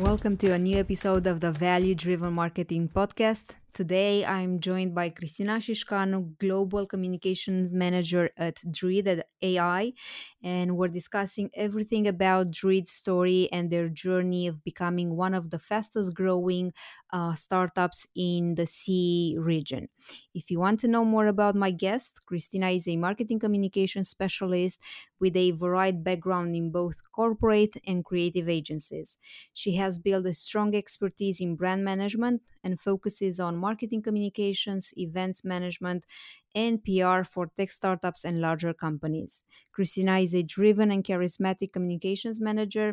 Welcome to a new episode of the Value Driven Marketing Podcast. Today, I'm joined by Cristina Șișcanu, Global Communications Manager at Druid AI, and we're discussing everything about Druid's story and their journey of becoming one of the fastest growing uh, startups in the CE region. If you want to know more about my guest, Cristina is a marketing communication specialist with a varied background in both corporate and creative agencies. She has built a strong expertise in brand management and focuses on marketing communications, events management, and PR for tech startups and larger companies. Cristina is a driven and charismatic communications manager,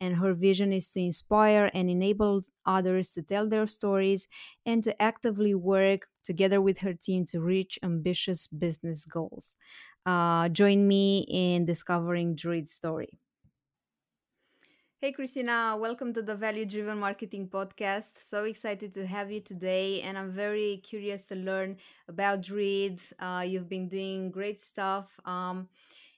and her vision is to inspire and enable others to tell their stories and to actively work together with her team to reach ambitious business goals. Uh, join me in discovering Druid's story. Hey, Cristina, welcome to the Value Driven Marketing Podcast. So excited to have you today, and I'm very curious to learn about Druid. Uh, you've been doing great stuff. Um,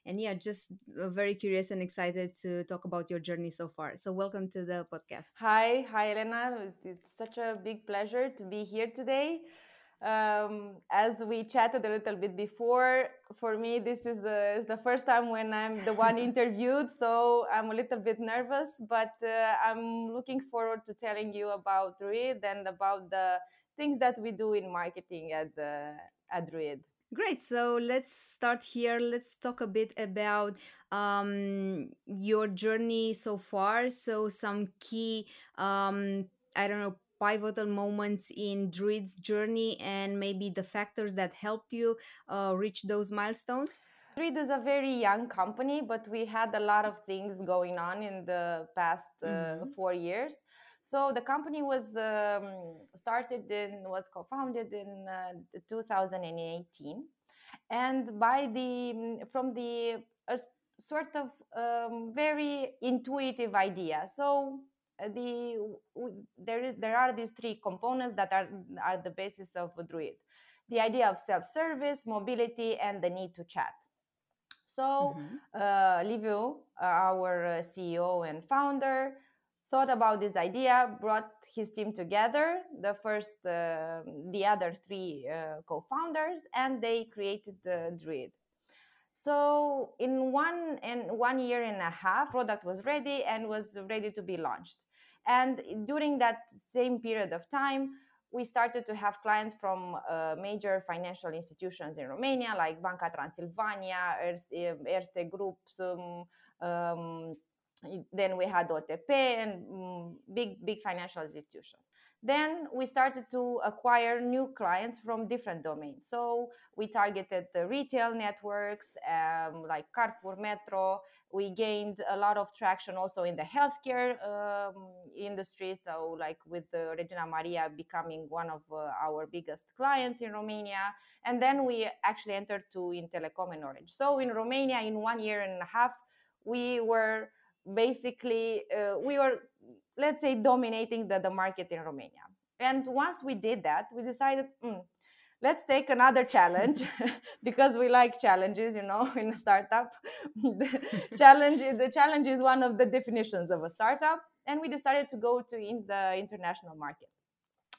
and yeah, just uh, very curious and excited to talk about your journey so far. So, welcome to the podcast. Hi, hi, Elena. It's such a big pleasure to be here today um, as we chatted a little bit before for me this is the is the first time when i'm the one interviewed so i'm a little bit nervous but uh, i'm looking forward to telling you about druid and about the things that we do in marketing at the at druid Great. So let's start here. Let's talk a bit about um, your journey so far. So some key, um, I don't know, pivotal moments in Druid's journey and maybe the factors that helped you uh, reach those milestones? Druid is a very young company, but we had a lot of things going on in the past uh, mm-hmm. four years. So the company was um, started in was co-founded in uh, 2018, and by the from the sort of um, very intuitive idea. So the there is there are these three components that are are the basis of Druid: the idea of self-service, mobility, and the need to chat. So mm-hmm. uh, Liviu, our uh, CEO and founder, thought about this idea, brought his team together, the first, uh, the other three uh, co-founders, and they created the Druid. So in one and one year and a half, product was ready and was ready to be launched. And during that same period of time, we started to have clients from uh, major financial institutions in Romania, like Banca Transilvania, Erste, Erste Groups, um, um, then we had OTP and um, big, big financial institutions. Then we started to acquire new clients from different domains. So we targeted the retail networks um, like Carrefour Metro. We gained a lot of traction also in the healthcare um, industry. So, like with the Regina Maria becoming one of uh, our biggest clients in Romania. And then we actually entered to in Telecom and Orange. So, in Romania, in one year and a half, we were basically uh, we were let's say dominating the, the market in romania. And once we did that we decided mm, let's take another challenge because we like challenges you know in a startup. The challenge the challenge is one of the definitions of a startup and we decided to go to in the international market.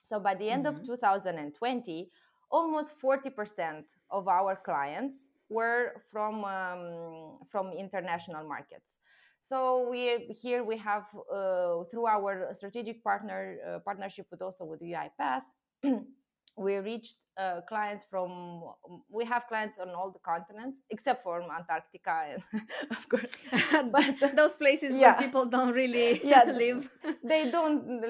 So by the end mm-hmm. of 2020 almost 40% of our clients were from um, from international markets so we here we have uh, through our strategic partner uh, partnership with also with UiPath. we reached uh, clients from we have clients on all the continents except for antarctica and of course. But those places yeah. where people don't really yeah, live. They don't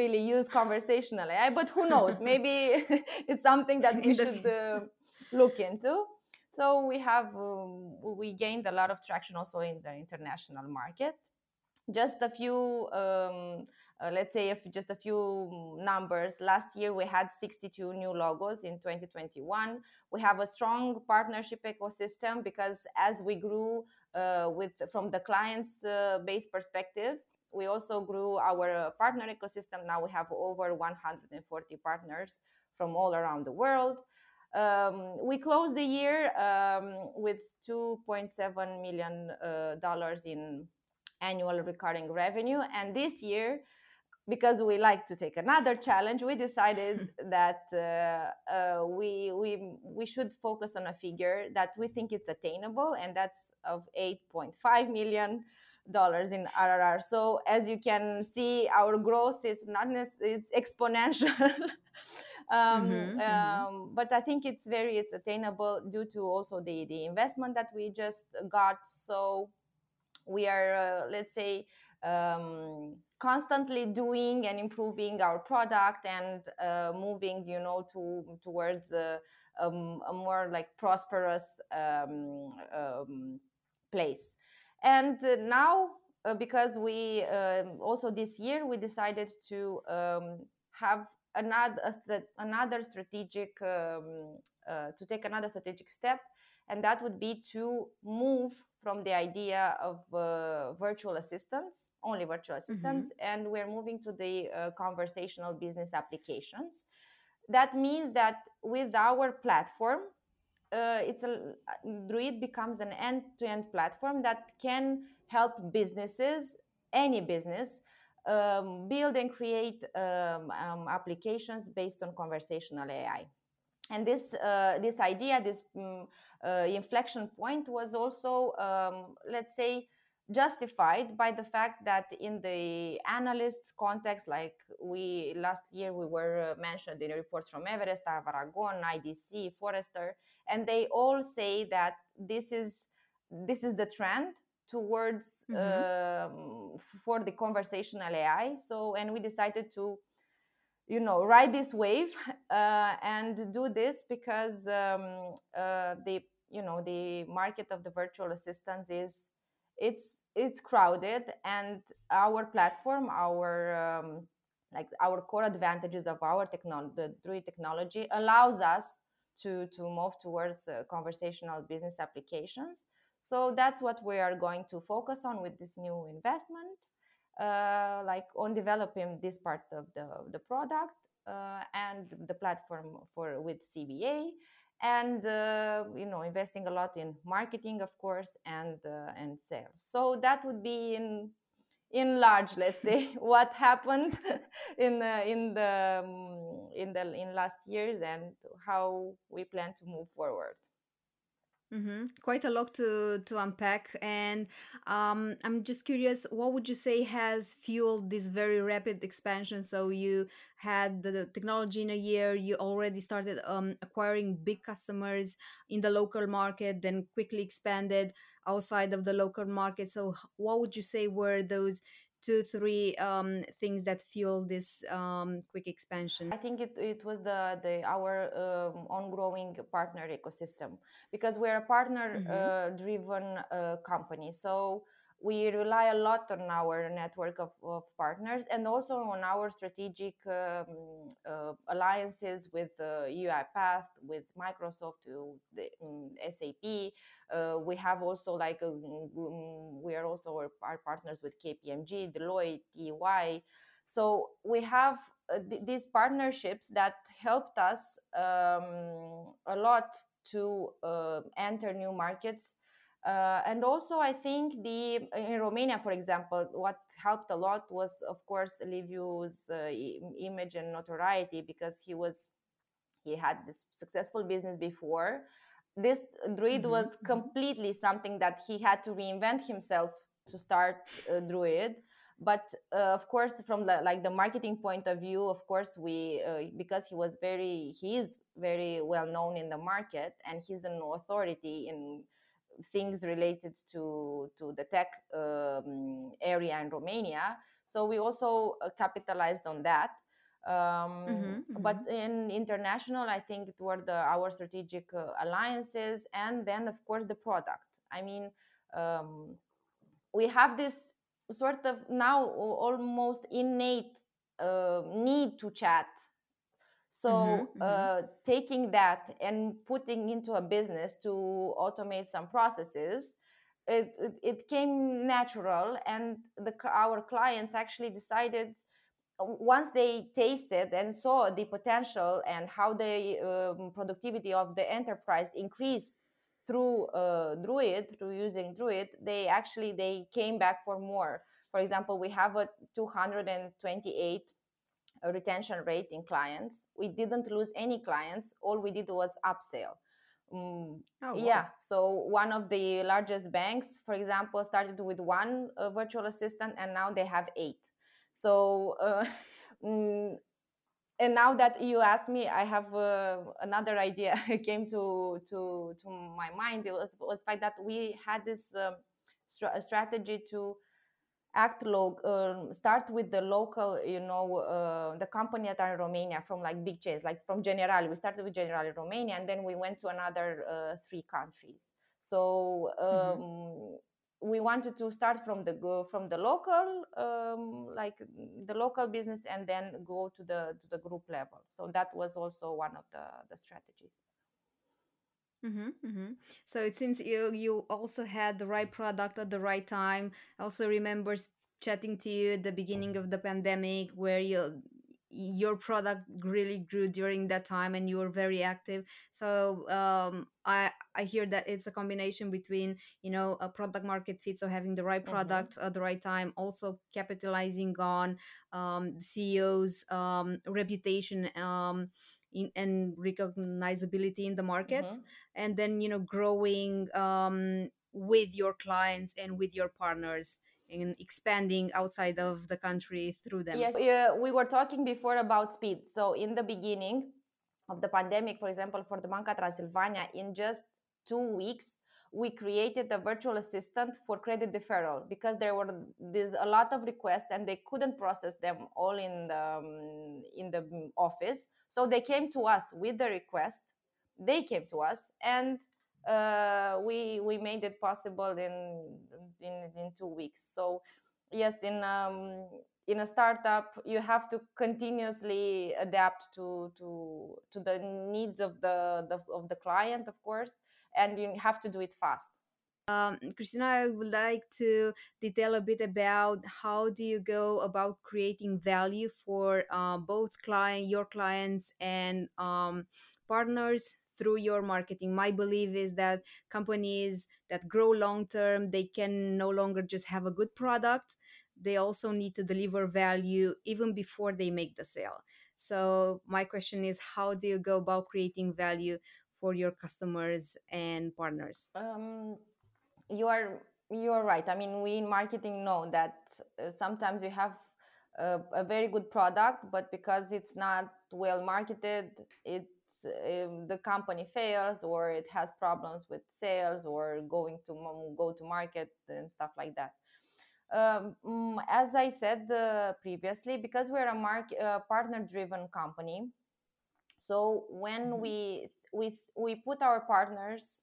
really use conversational ai but who knows? Maybe it's something that we should uh, look into so we have um, we gained a lot of traction also in the international market. Just a few, um, uh, let's say, if just a few numbers. Last year we had 62 new logos in 2021. We have a strong partnership ecosystem because as we grew uh, with from the clients uh, base perspective, we also grew our partner ecosystem. Now we have over 140 partners from all around the world. Um, we closed the year um, with 2.7 million uh, dollars in annual recurring revenue. And this year, because we like to take another challenge, we decided that uh, uh, we we we should focus on a figure that we think it's attainable, and that's of 8.5 million dollars in ARR. So as you can see, our growth is not it's exponential. um, mm-hmm, mm-hmm. um, but I think it's very it's attainable due to also the the investment that we just got. So we are uh, let's say um, constantly doing and improving our product and uh, moving you know to towards uh, um, a more like prosperous um, um place and uh, now uh, because we um, also this year we decided to um, have another another strategic uh, to take another strategic step and that would be to move from the idea of uh, virtual assistants, only virtual mm-hmm. assistants, mm-hmm. and we're moving to the uh, conversational business applications. That means that with our platform, uh, it's a Druid becomes an end-to-end platform that can help businesses, any business, um, build and create um, um, applications based on conversational AI and this uh, this idea this um, uh, inflection point was also um, let's say justified by the fact that in the analysts context like we last year we were uh, mentioned in reports from everest avaragon idc forrester and they all say that this is this is the trend towards mm-hmm. um, for the conversational ai so and we decided to you know ride this wave uh, and do this because um, uh, the you know the market of the virtual assistants is it's it's crowded and our platform our um, like our core advantages of our technology the druid technology allows us to to move towards uh, conversational business applications so that's what we are going to focus on with this new investment uh, like on developing this part of the, the product uh, and the platform for with CBA and uh, you know investing a lot in marketing of course and uh, and sales. So that would be in in large let's say what happened in the in the um, in the in last years and how we plan to move forward Mm-hmm. Quite a lot to to unpack, and um, I'm just curious. What would you say has fueled this very rapid expansion? So you had the, the technology in a year. You already started um, acquiring big customers in the local market, then quickly expanded outside of the local market. So what would you say were those two three um, things that fuel this um, quick expansion i think it, it was the, the our um, ongoing partner ecosystem because we're a partner mm-hmm. uh, driven uh, company so we rely a lot on our network of, of partners and also on our strategic um, uh, alliances with uh, UiPath, with Microsoft, uh, the, um, SAP. Uh, we have also like a, um, um, we are also our partners with KPMG, Deloitte, EY. So we have uh, th- these partnerships that helped us um, a lot to uh, enter new markets uh, and also, I think the in Romania, for example, what helped a lot was, of course, Liviu's uh, image and notoriety because he was he had this successful business before. This Druid mm-hmm. was mm-hmm. completely something that he had to reinvent himself to start uh, Druid. But uh, of course, from the, like the marketing point of view, of course, we uh, because he was very he is very well known in the market and he's an authority in things related to to the tech um, area in Romania. So we also uh, capitalized on that. Um, mm-hmm, mm-hmm. But in international, I think it were the our strategic uh, alliances, and then of course the product. I mean, um, we have this sort of now almost innate uh, need to chat so mm-hmm, mm-hmm. Uh, taking that and putting into a business to automate some processes, it, it, it came natural, and the, our clients actually decided uh, once they tasted and saw the potential and how the um, productivity of the enterprise increased through uh, druid through using druid they actually they came back for more for example we have a 228 retention rate in clients. We didn't lose any clients. All we did was upsell. Um, oh, wow. yeah. So one of the largest banks for example started with one uh, virtual assistant and now they have eight. So uh, mm, and now that you asked me i have uh, another idea. Came to to to my mind. It was was the fact that we had this um, strategy to act low uh, start with the local you know uh, the company that are in romania from like big chains like from Generali. we started with generali romania and then we went to another uh, three countries so mm-hmm. um, mm-hmm. we wanted to start from the from the local um, like the local business and then go to the to the group level so that was also one of the the strategies Mm-hmm, mm-hmm. So it seems you you also had the right product at the right time. I also remember chatting to you at the beginning of the pandemic where you your product really grew during that time and you were very active so um, i i hear that it's a combination between you know a product market fit so having the right mm-hmm. product mm-hmm. at the right time also capitalizing on um, the ceo's um, reputation um, in, and recognizability in the market mm-hmm. and then you know growing um, with your clients and with your partners and expanding outside of the country through them yes uh, we were talking before about speed so in the beginning of the pandemic for example for the banca transilvania in just two weeks we created a virtual assistant for credit deferral because there were there's a lot of requests and they couldn't process them all in the um, in the office. So they came to us with the request they came to us and uh, we we made it possible in in in two weeks. So yes in um, in a startup you have to continuously adapt to to to the needs of the, the of the client of course and you have to do it fast um, Cristina, I would like to detail a bit about how do you go about creating value for uh, both client, your clients, and um, partners through your marketing. My belief is that companies that grow long term, they can no longer just have a good product. They also need to deliver value even before they make the sale. So my question is, how do you go about creating value for your customers and partners? Um, you are you are right. I mean, we in marketing know that uh, sometimes you have a, a, very good product, but because it's not well marketed, it's um, the company fails or it has problems with sales or going to go to market and stuff like that. Um, mm, as I said uh, previously, because we're a mark, uh, partner-driven company, so when mm-hmm. we we we put our partners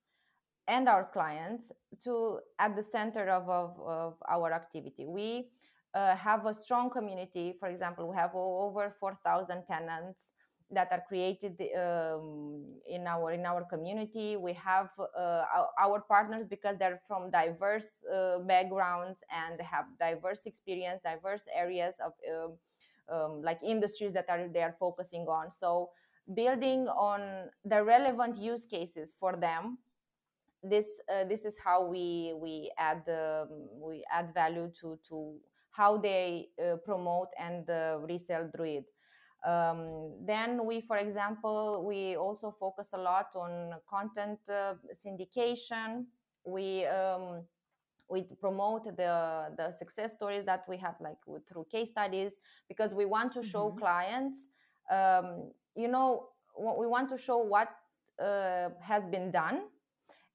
and our clients to at the center of, of, of our activity. We uh, have a strong community. For example we have over 4000 tenants that are created um, in our in our community. We have uh, our partners because they're from diverse uh, backgrounds and have diverse experience diverse areas of um, um, like industries that are they are focusing on. So building on the relevant use cases for them this uh, this is how we we add um, we add value to to how they uh, promote and uh, resell druid um, then we for example we also focus a lot on content uh, syndication we um, we promote the the success stories that we have like through case studies because we want to show mm-hmm. clients um, you know we want to show what uh, has been done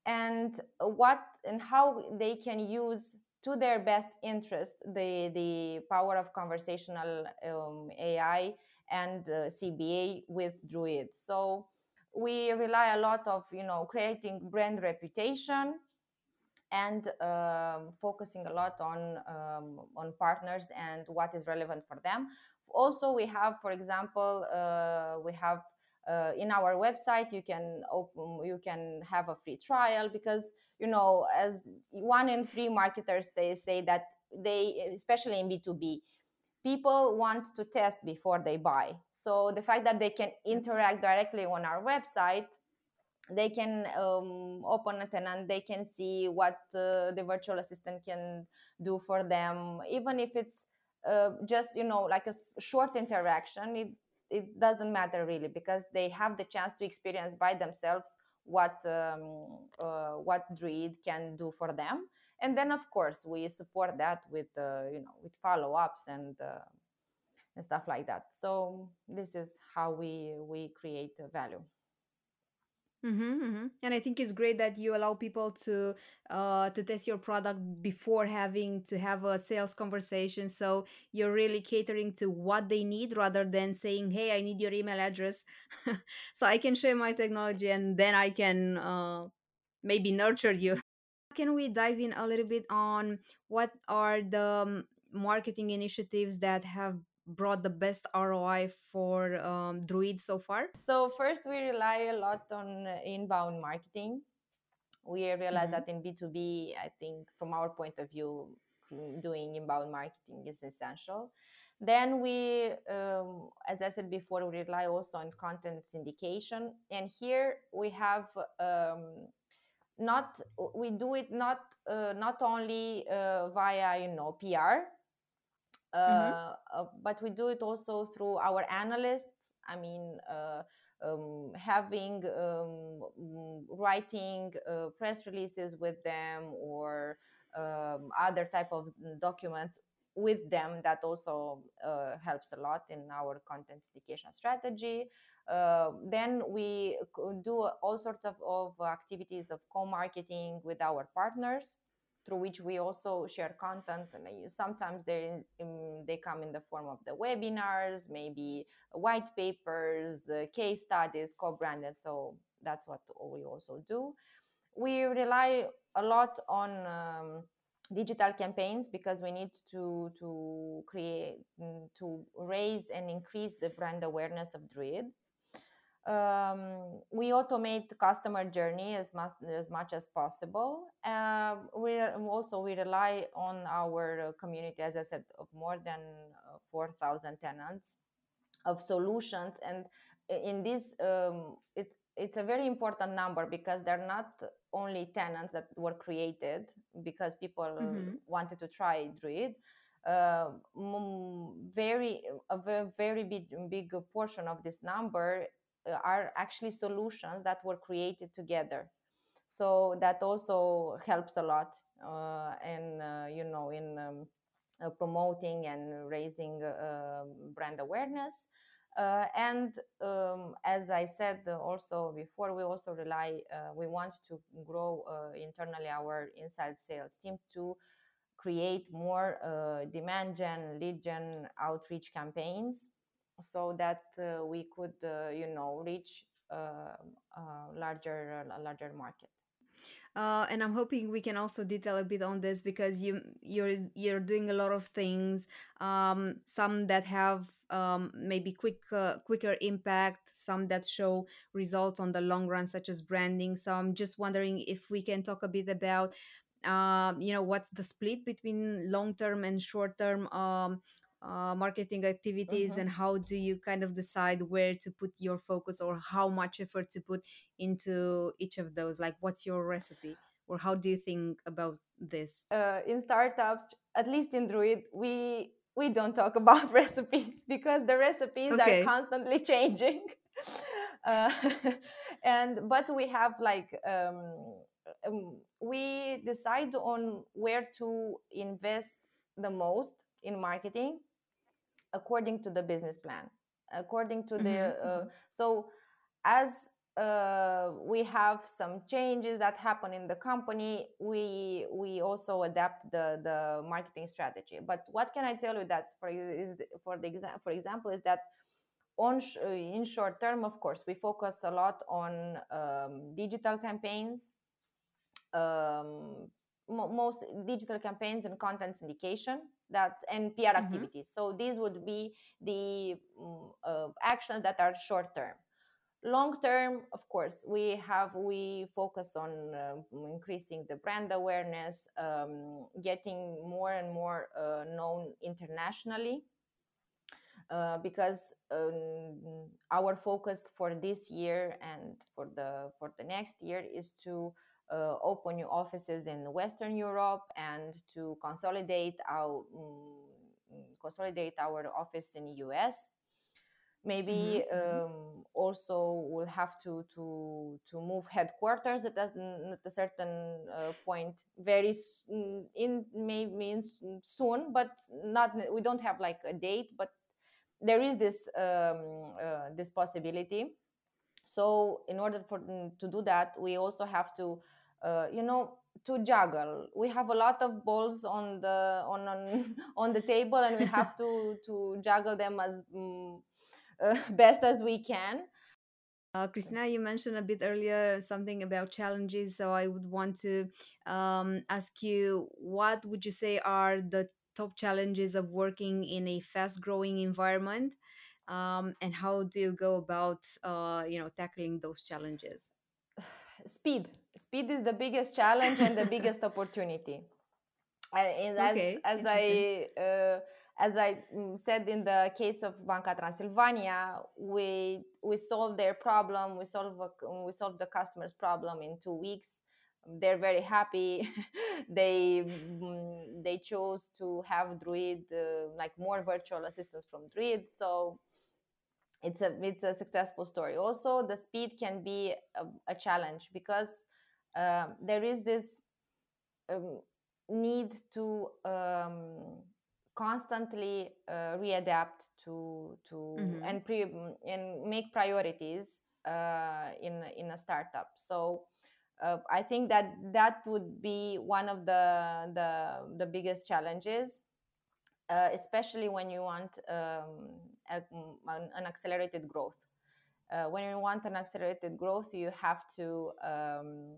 and what and how they can use to their best interest the the power of conversational um, AI and uh, CBA with Druid. So we rely a lot of you know creating brand reputation and um, focusing a lot on um, on partners and what is relevant for them. Also, we have, for example, uh, we have uh, in our website you can open you can have a free trial because you know as one in three marketers they say that they especially in b2b people want to test before they buy so the fact that they can interact directly on our website they can um, open a tenant they can see what uh, the virtual assistant can do for them. Even if it's uh, just you know like a short interaction it it doesn't matter really because they have the chance to experience by themselves what um, uh, what druid can do for them. And then of course we support that with uh, you know with follow-ups and uh, and stuff like that. So this is how we we create value Mm-hmm, mm-hmm. And I think it's great that you allow people to uh, to test your product before having to have a sales conversation. So you're really catering to what they need rather than saying, "Hey, I need your email address, so I can share my technology, and then I can uh, maybe nurture you." Can we dive in a little bit on what are the um, marketing initiatives that have brought the best ROI for um, Druid so far? So first, we rely a lot on uh, inbound marketing. We realize mm-hmm. that in B two B, I think from our point of view, doing inbound marketing is essential. Then we, um, as I said before, we rely also on content syndication, and here we have. Um, not we do it not uh, not only uh, via you know PR. Uh, uh, but we do it also through our analysts. I mean, uh, um, having um, writing press releases with them or um, other type of documents with them that also uh, helps a lot in our content syndication strategy. Uh, then we do all sorts of, of activities of co-marketing with our partners through which we also share content and sometimes they they come in the form of the webinars maybe white papers case studies co-branded so that's what we also do. We rely a lot on um, digital campaigns because we need to to create mm, to raise and increase the brand awareness of druid um, we automate the customer journey as much as much as possible. Uh, we also we rely on our community, as I said, of more than uh, four thousand tenants of solutions, and in this um, it it's a very important number because they're not only tenants that were created because people mm-hmm. wanted to try Druid. Uh, very a very big, big portion of this number uh, are actually solutions that were created together. So that also helps a lot uh, in uh, you know in um, uh, promoting and raising uh, brand awareness. Uh, and um, as i said also before we also rely we want to grow internally our inside sales team to create more demand gen lead gen outreach campaigns so that uh, we could uh, you know reach uh, a larger a larger market uh, and I'm hoping we can also detail a bit on this because you you're you're doing a lot of things. Um, some that have um, maybe quick uh, quicker impact, some that show results on the long run, such as branding. So I'm just wondering if we can talk a bit about, um, you know, what's the split between long term and short term um, uh, marketing activities uh-huh. and how do you kind of decide where to put your focus or how much effort to put into each of those like what's your recipe or how do you think about this uh, in startups at least in druid we we don't talk about recipes because the recipes okay. are constantly changing uh, and but we have like um, um, we decide on where to invest the most in marketing according to the business plan according to the mm-hmm. uh, mm-hmm. so as uh, we have some changes that happen in the company we we also adapt the the marketing strategy but what can i tell you that for is for the exam for example is that on sh- uh, in short term of course we focus a lot on um, digital campaigns um, most digital campaigns and content syndication that and PR mm-hmm. activities. So these would be the mm, uh, actions that are short term. Long term, of course, we have we focus on uh, increasing the brand awareness, um, getting more and more uh, known internationally. uh, because um, our focus for this year and for the for the next year is to uh, open new offices in Western Europe and to consolidate our um, consolidate our office in the US. Maybe mm-hmm. mm-hmm. um, also we'll have to to to move headquarters at a, at a certain uh, point very mm, in may means soon, but not we don't have like a date, but there is this um, uh, this possibility. So in order for to do that, we also have to uh, you know to juggle we have a lot of balls on the on on, on the table and we have to to juggle them as um, uh, best as we can uh, Cristina, you mentioned a bit earlier something about challenges. So I would want to um, ask you, what would you say are the top challenges of working in a fast-growing environment, um, and how do you go about, uh, you know, tackling those challenges? speed speed is the biggest challenge and the biggest opportunity. And as, okay, as i uh, as i mm, said in the case of banca transilvania we we solved their problem we solved we solved the customer's problem in two weeks. They're very happy. They mm, they chose to have druid uh, like more virtual assistants from druid. So it's a it's a successful story. Also the speed can be a, a challenge because uh, there is this um, need to um, constantly uh, readapt to to mm-hmm. and pre and make priorities uh, in in a startup so uh, I think that that would be one of the the, the biggest challenges uh, especially when you want um, a, an, accelerated growth. Uh, when you want an accelerated growth, you have to um,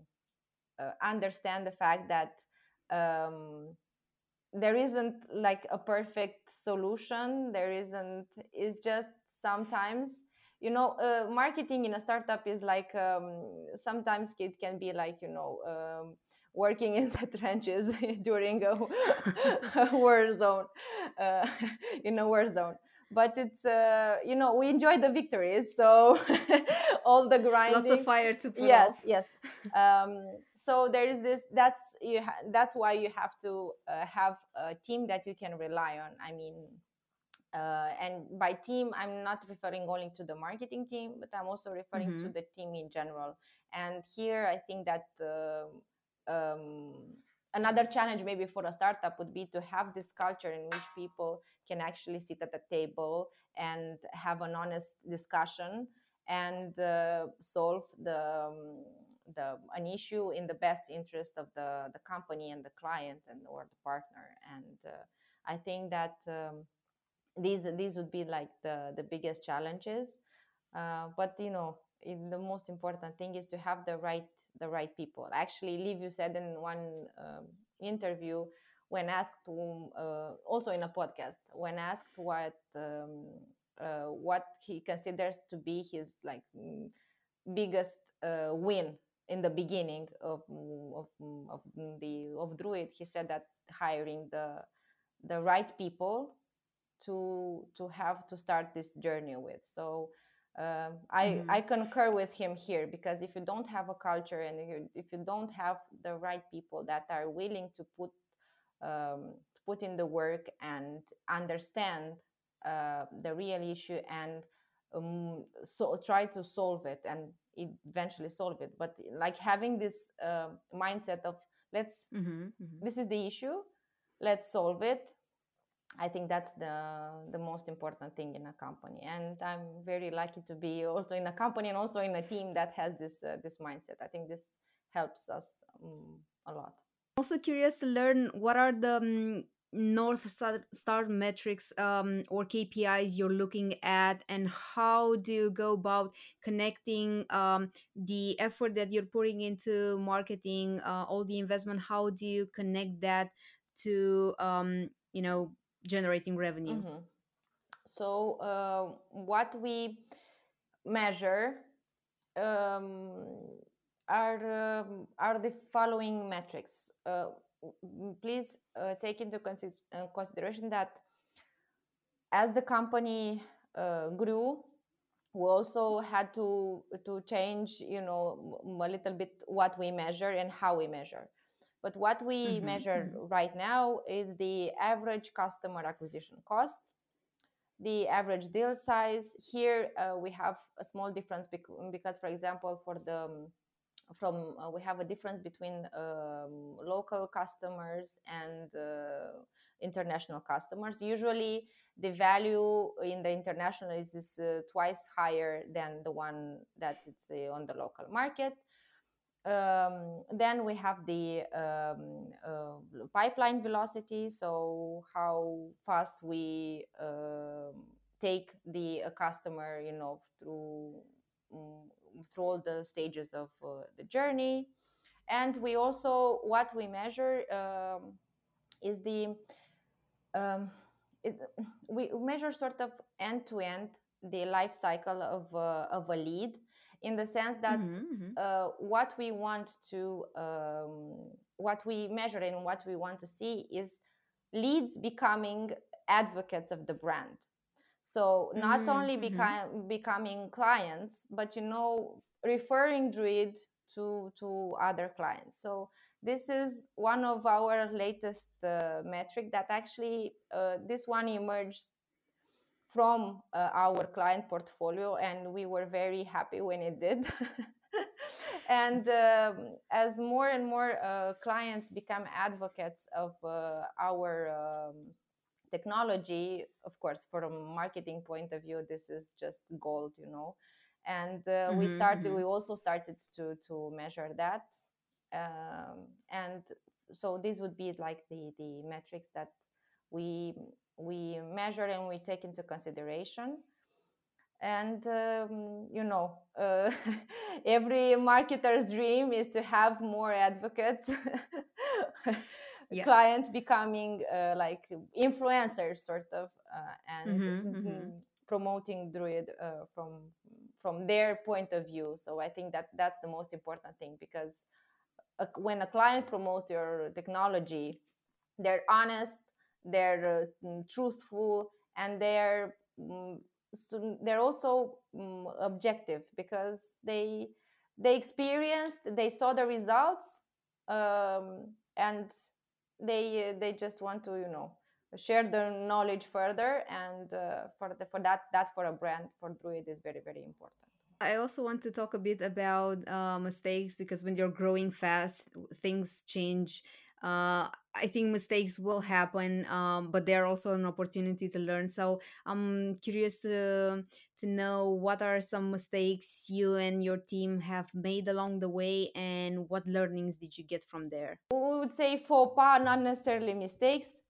uh, understand the fact that um, there isn't like a perfect solution. There isn't. It's just sometimes you know uh, marketing in a startup is like um, sometimes it can be like you know um, working in the trenches during a, a war zone, uh, in a war zone. But it's uh, you know we enjoy the victories, so all the grinding. Lots of fire to put Yes, off. yes. Um, so there is this. That's you. Ha- that's why you have to uh, have a team that you can rely on. I mean, uh, and by team i'm not referring only to the marketing team but i'm also referring mm-hmm. to the team in general and here i think that uh, um, another challenge maybe for a startup would be to have this culture in which people can actually sit at the table and have an honest discussion and uh, solve the um, the an issue in the best interest of the the company and the client and or the partner. And uh, i think that um, these these would be like the the biggest challenges. Uh, but you know the most important thing is to have the right the right people. Actually, Liviu said in one um, interview when asked to, uh, also in a podcast when asked what um, uh, what he considers to be his like biggest uh, win in the beginning of, of, of the of druid he said that hiring the the right people to to have to start this journey with so um, I, mm-hmm. I concur with him here because if you don't have a culture and you, if you don't have the right people that are willing to put um, to put in the work and understand uh, the real issue and um, so try to solve it and eventually solve it but like having this uh, mindset of let's mm-hmm, mm-hmm. this is the issue let's solve it I think that's the the most important thing in a company, and I'm very lucky to be also in a company and also in a team that has this uh, this mindset. I think this helps us um, a lot. Also curious to learn what are the um, North Star, metrics um, or KPIs you're looking at, and how do you go about connecting um, the effort that you're putting into marketing, uh, all the investment? How do you connect that to um, you know generating revenue? Mm-hmm. So, uh, what we measure um, are um, are the following metrics. Uh, please uh, take into uh, consideration that as the company uh, grew we also had to to change you know a little bit what we measure and how we measure but what we mm-hmm, measure mm-hmm. right now is the average customer acquisition cost the average deal size. Here uh, we have a small difference because for example for the um, from uh, we have a difference between um, local customers and uh, international customers. Usually the value in the international is, is uh, twice higher than the one that it's uh, on the local market um, then we have the um, uh, pipeline velocity. So how fast we uh, take the customer you know through um, through all the stages of uh, the journey. And we also what we measure um, is the um, it, we measure sort of end to end the life cycle of, uh, of a lead in the sense that mm-hmm, mm-hmm. Uh, what we want to um, what we measure and what we want to see is leads becoming advocates of the brand so not mm-hmm, only mm-hmm. beca- becoming clients but you know referring druid to to other clients so this is one of our latest uh, metric that actually uh, this one emerged from uh, our client portfolio and we were very happy when it did and um, as more and more uh, clients become advocates of uh, our um, technology of course from a marketing point of view this is just gold you know and uh, mm-hmm, we started mm-hmm. we also started to to measure that um, and so these would be like the the metrics that we we measure and we take into consideration and um, you know uh, every marketer's dream is to have more advocates yeah. client becoming uh, like influencers sort of uh, and mm-hmm, mm-hmm. promoting druid uh, from from their point of view so i think that that's the most important thing because a, when a client promotes your technology they're honest they're uh, mm, truthful and they're so they're also um, objective because they they experienced they saw the results um, and they they just want to you know share their knowledge further and uh, for the, for that that for a brand for druid is very very important I also want to talk a bit about uh, mistakes because when you're growing fast, things change. Uh, I think mistakes will happen, um, but they're also an opportunity to learn. So I'm curious to to know what are some mistakes you and your team have made along the way, and what learnings did you get from there? We would say faux pas, not necessarily mistakes.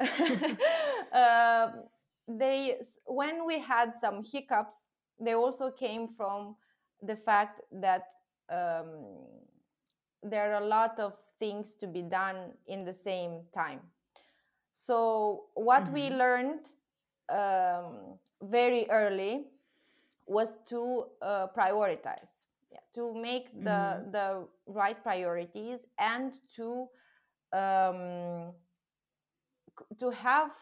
uh, they when we had some hiccups they also came from the fact that um, there are a lot of things to be done in the same time. So, what mm-hmm. we learned um, very early was to uh, prioritize, yeah, to make the mm-hmm. the right priorities, and to um, to have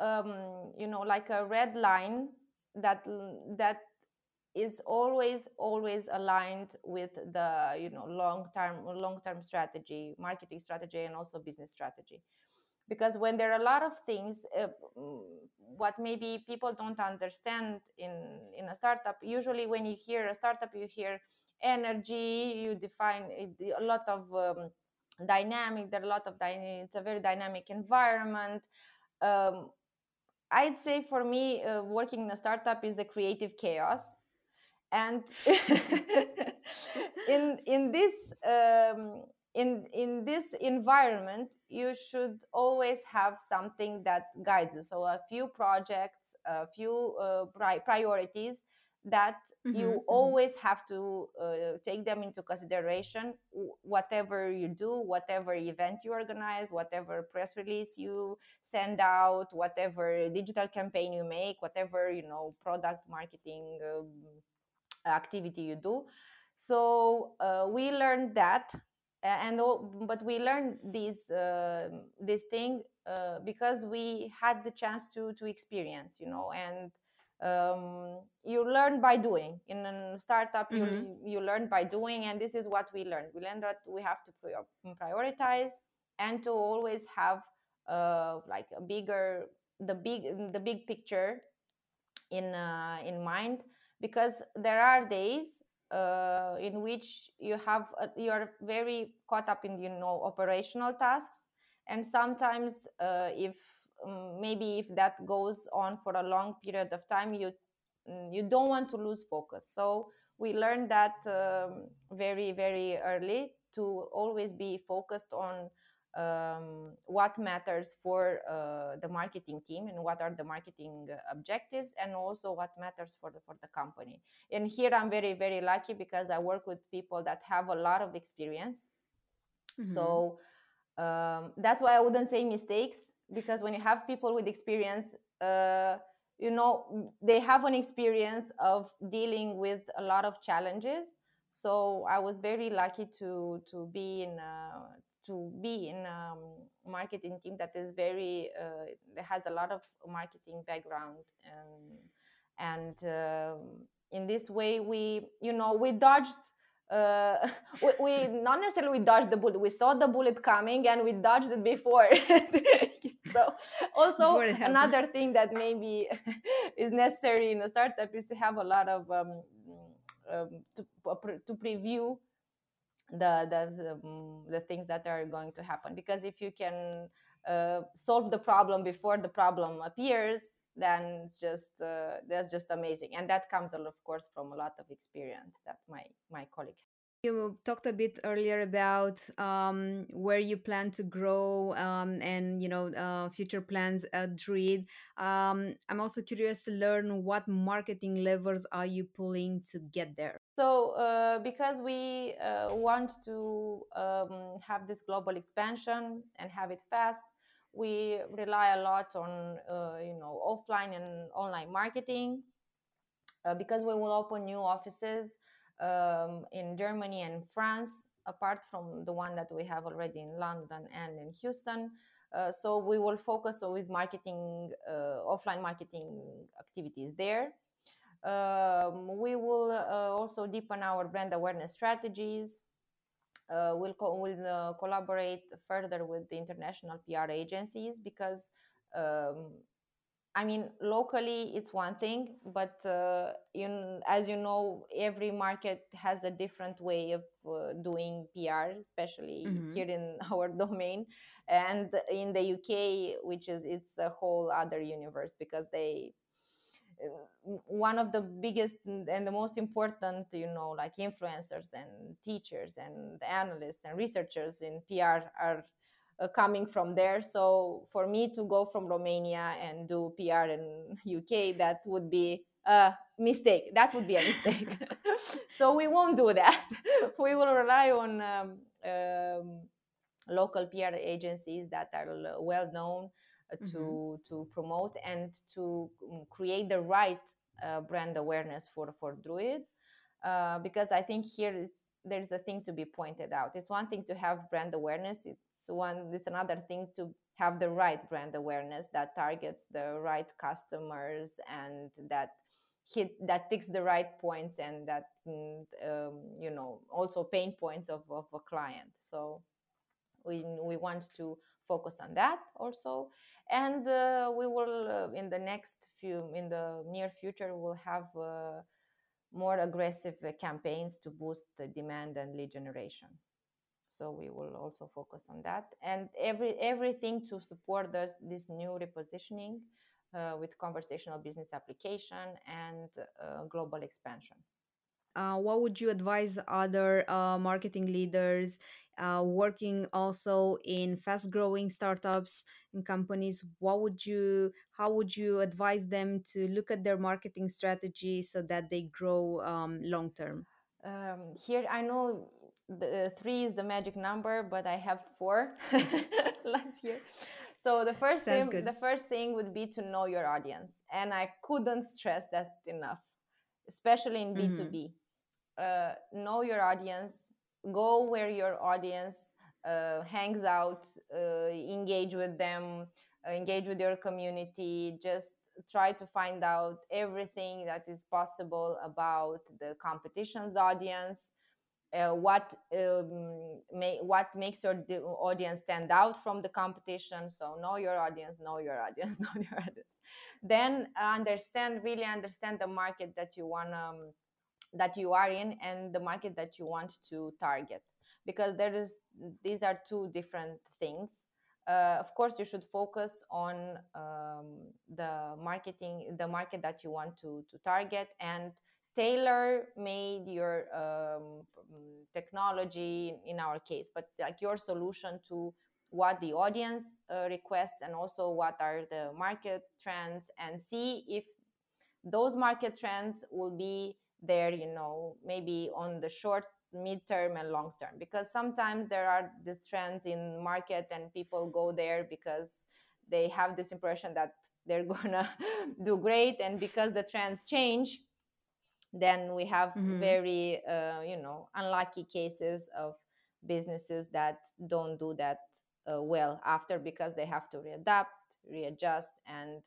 um, you know like a red line that that is always always aligned with the you know long term long term strategy marketing strategy and also business strategy. Because when there are a lot of things uh, what maybe people don't understand in in a startup usually when you hear a startup you hear energy you define a lot of um, dynamic there are a lot of dy- it's a very dynamic environment. Um, i'd say for me uh, working in a startup is the creative chaos and in in this um, in in this environment you should always have something that guides you so a few projects a few uh, pri- priorities that mm-hmm, you mm-hmm. always have to uh, take them into consideration whatever you do whatever event you organize whatever press release you send out whatever digital campaign you make whatever you know product marketing um, activity you do. So uh, we learned that and but we learned this uh, this thing uh, because we had the chance to to experience you know and um, you learn by doing. In a startup mm-hmm. you, you learn by doing and this is what we learned. We learned that we have to prioritize and to always have uh, like a bigger the big the big picture in uh, in mind because there are days uh, in which you have uh, you are very caught up in you know operational tasks. And sometimes uh, if um, maybe if that goes on for a long period of time you mm, you don't want to lose focus. So we learned that um, very very early to always be focused on um, what matters for uh, the marketing team and what are the marketing objectives and also what matters for the for the company. And here i'm very very lucky because i work with people that have a lot of experience. Mm-hmm. so um, that's why i wouldn't say mistakes because when you have people with experience uh, you know they have an experience of dealing with a lot of challenges. So i was very lucky to to be in a, to be in a marketing team that is very uh, that has a lot of marketing background um, and uh, in this way we you know we dodged uh, we, we, not necessarily we dodged the bullet we saw the bullet coming and we dodged it before. So also another thing that maybe is necessary in a startup is to have a lot of um, um, to, to preview the the, um, the, things that are going to happen. Because if you can uh, solve the problem before the problem appears then just uh, that's just amazing. And that comes of course from a lot of experience that my my colleague you talked a bit earlier about um, where you plan to grow um, and you know uh, future plans at Druid. Um, I'm also curious to learn what marketing levers are you pulling to get there. So, uh, because we uh, want to um, have this global expansion and have it fast, we rely a lot on uh, you know offline and online marketing uh, because we will open new offices um, in Germany and France, apart from the one that we have already in London and in Houston. Uh, so we will focus with marketing, uh, offline marketing activities there. Um, we will uh, also deepen our brand awareness strategies uh, we'll, co- we'll uh, collaborate further with the international PR agencies because, um, I mean, locally it's one thing, but uh, as you know, every market has a different way of uh, doing PR, especially mm-hmm. here in our domain, and in the UK, which is it's a whole other universe because they one of the biggest and the most important you know like influencers and teachers and analysts and researchers in pr are uh, coming from there so for me to go from romania and do pr in uk that would be a mistake that would be a mistake so we won't do that we will rely on um, um, local pr agencies that are well known uh, to mm-hmm. to promote and to um, create the right uh, brand awareness for for Druid, uh, because I think here there's a thing to be pointed out. It's one thing to have brand awareness. One. It's another thing to have the right brand awareness that targets the right customers and that hit that ticks the right points and that mm, um, you know also pain points of, of a client so we we want to focus on that also and uh, we will uh, in the next few in the near future we'll have uh, more aggressive campaigns to boost the demand and lead generation so we will also focus on that. And every everything to support this this new repositioning uh, with conversational business application and uh, global expansion. Uh, what would you advise other uh, marketing leaders uh, working also in fast growing startups and companies? What would you how would you advise them to look at their marketing strategy so that they grow um, long term? Um, here i know the three is the magic number but i have four. Last year. So the first Sounds thing good. the first thing would be to know your audience and i couldn't stress that enough especially in b2b mm-hmm uh, know your audience go where your audience uh, hangs out uh, engage with them uh, engage with your community just try to find out everything that is possible about the competition's audience uh, what um, may, what makes your audience stand out from the competition. So know your audience know your audience know your audience. Then understand really understand the market that you want um, that you are in and the market that you want to target. Because there is these are two different things. Uh, of course you should focus on um, the marketing the market that you want to to target and tailor made your um, technology in our case but like your solution to what the audience uh, requests and also what are the market trends and see if those market trends will be there you know maybe on the short midterm and long term. Because sometimes there are the trends in market and people go there because they have this impression that they're gonna do great and because the trends change then we have mm-hmm. very uh, you know unlucky cases of businesses that don't do that uh, well after because they have to readapt readjust and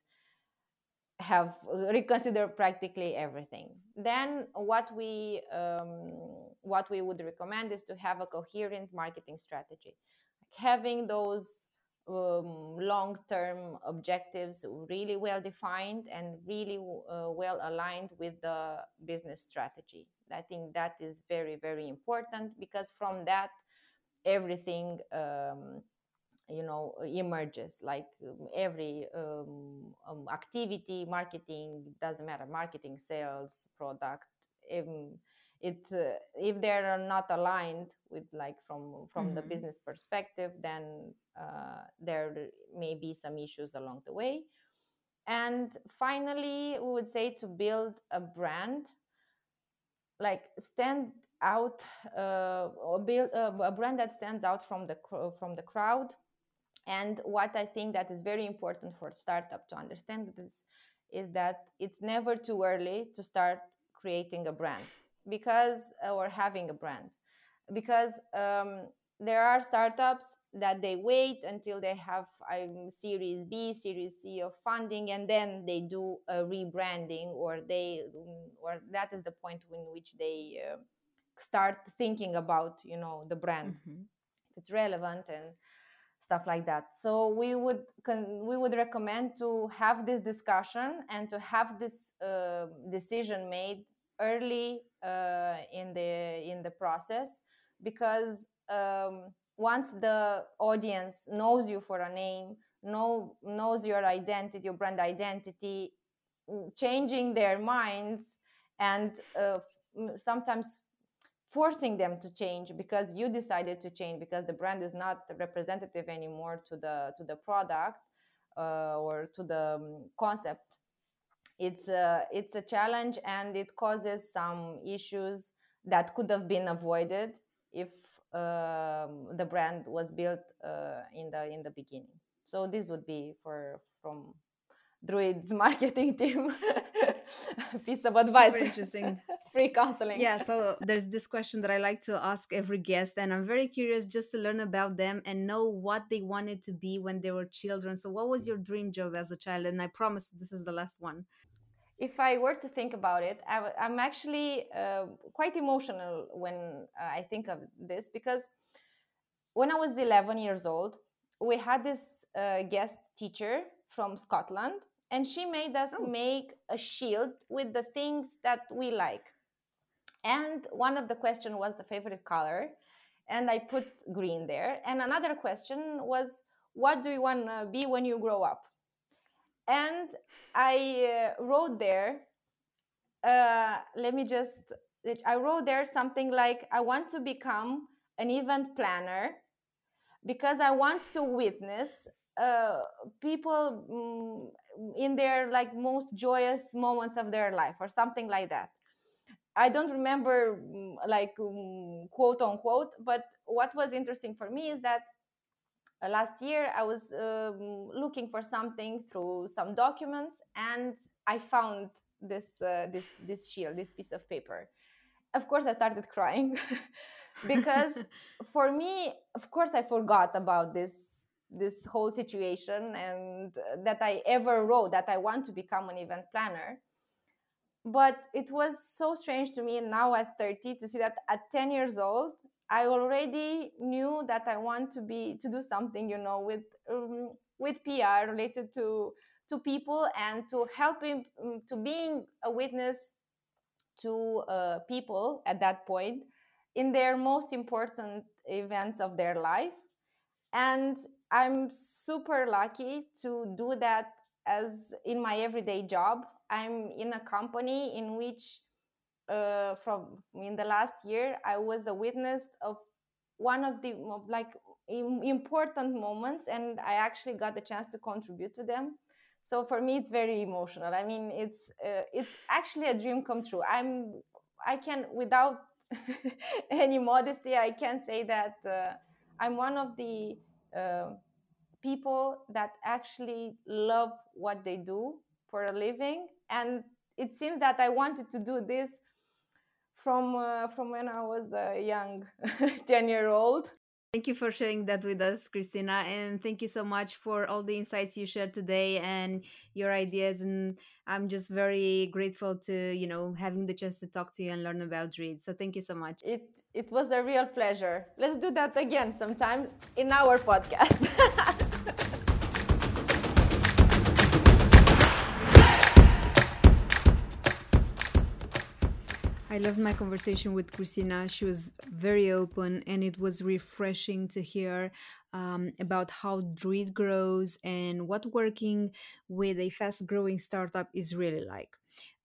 have reconsider practically everything then what we um, what we would recommend is to have a coherent marketing strategy like having those um, long-term objectives really well defined and really uh, well aligned with the business strategy. I think that is very very important because from that everything um, you know emerges. Like um, every um, um, activity marketing doesn't matter marketing sales product um, it uh, if they are not aligned with like from from mm-hmm. the business perspective then uh, there may be some issues along the way. And finally we would say to build a brand like stand out uh, or build uh, a brand that stands out from the from the crowd. And what I think that is very important for startup to understand this is that it's never too early to start creating a brand because or having a brand. Because um, there are startups that they wait until they have um, series b series c of funding and then they do a rebranding or they or that is the point in which they uh, start thinking about you know the brand. Mm-hmm. if it's relevant and stuff like that. So we would con- we would recommend to have this discussion and to have this uh, decision made early uh, in the in the process because um, once the audience knows you for a name know knows your identity your brand identity changing their minds and uh, sometimes forcing them to change because you decided to change because the brand is not representative anymore to the to the product uh, or to the um, concept it's a it's a challenge and it causes some issues that could have been avoided if um, the brand was built uh, in the in the beginning. So this would be for from druid's marketing team. Piece of advice. Super interesting. Free counseling. Yeah so there's this question that i like to ask every guest and i'm very curious just to learn about them and know what they wanted to be when they were children. So what was your dream job as a child? And i promise this is the last one if I were to think about it, i w- I'm actually uh, quite emotional when uh, I think of this because when I was 11 years old, we had this uh, guest teacher from Scotland and she made us oh. make a shield with the things that we like. And one of the question was the favorite color and i put green there. And another question was what do you want to be when you grow up and i uh, wrote there uh, let me just i wrote there something like i want to become an event planner because i want to witness uh, people mm, in their like most joyous moments of their life or something like that. I don't remember mm, like um, quote unquote but what was interesting for me is that uh, last year i was um, looking for something through some documents and i found this uh, this this shield this piece of paper of course i started crying because for me, of course, I forgot about this this whole situation and that I ever wrote that I want to become an event planner. But it was so strange to me now at 30 to see that at 10 years old, I already knew that I want to be to do something, you know, with um, with PR related to to people and to helping um, to being a witness to uh, people at that point in their most important events of their life. And i'm super lucky to do that as in my everyday job. I'm in a company in which uh, from in the last year i was a witness of one of the like important moments and i actually got the chance to contribute to them. So for me it's very emotional. I mean it's uh, it's actually a dream come true. I'm i can without any modesty i can say that uh, i'm one of the uh, people that actually love what they do for a living. And it seems that i wanted to do this from uh, from when i was a young 10 year old Thank you for sharing that with us, Cristina. And thank you so much for all the insights you shared today and your ideas. And I'm just very grateful to, you know, having the chance to talk to you and learn about Druid. So thank you so much. It it was a real pleasure. Let's do that again sometime in our podcast. I loved my conversation with Cristina. She was very open, and it was refreshing to hear um, about how Druid grows and what working with a fast growing startup is really like.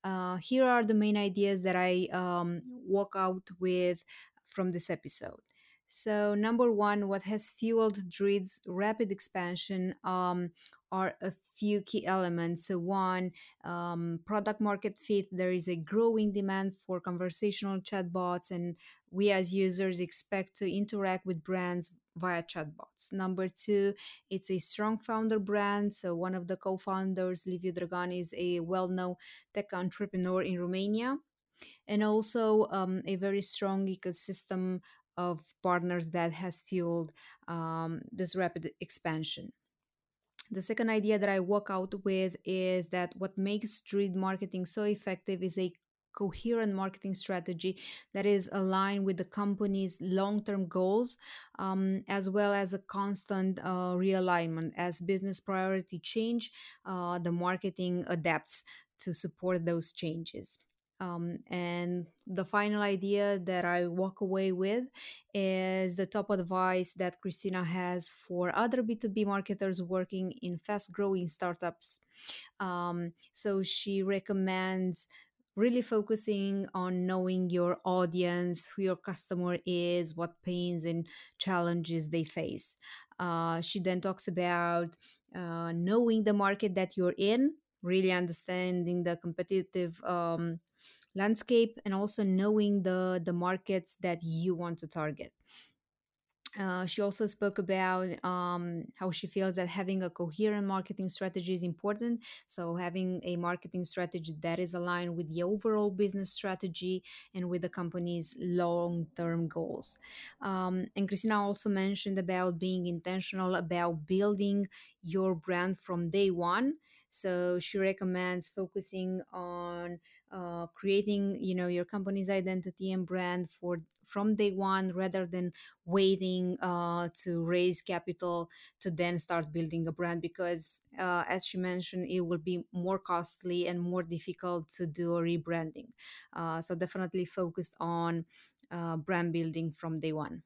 Uh, here are the main ideas that I um, walk out with from this episode. So, number one, what has fueled Druid's rapid expansion um, are a few key elements. So, one, um, product market fit. There is a growing demand for conversational chatbots, and we as users expect to interact with brands via chatbots. Number two, it's a strong founder brand. So, one of the co founders, Liviu Dragan, is a well known tech entrepreneur in Romania. And also um, a very strong ecosystem of partners that has fueled um, this rapid expansion. The second idea that I walk out with is that what makes street marketing so effective is a coherent marketing strategy that is aligned with the company's long term goals, um, as well as a constant uh, realignment. As business priority change, uh, the marketing adapts to support those changes. Um, and the final idea that I walk away with is the top advice that Cristina has for other B2B marketers working in fast growing startups. Um, so she recommends really focusing on knowing your audience, who your customer is, what pains and challenges they face. Uh, she then talks about uh, knowing the market that you're in, really understanding the competitive um, landscape and also knowing the the markets that you want to target uh, she also spoke about um, how she feels that having a coherent marketing strategy is important. So, having a marketing strategy that is aligned with the overall business strategy and with the company's long term goals. Um, and Cristina also mentioned about being intentional about building your brand from day one. So, she recommends focusing on uh, creating you know your company's identity and brand for from day one rather than waiting uh, to raise capital to then start building a brand because uh, as she mentioned it will be more costly and more difficult to do a rebranding. Uh, so definitely focused on uh, brand building from day one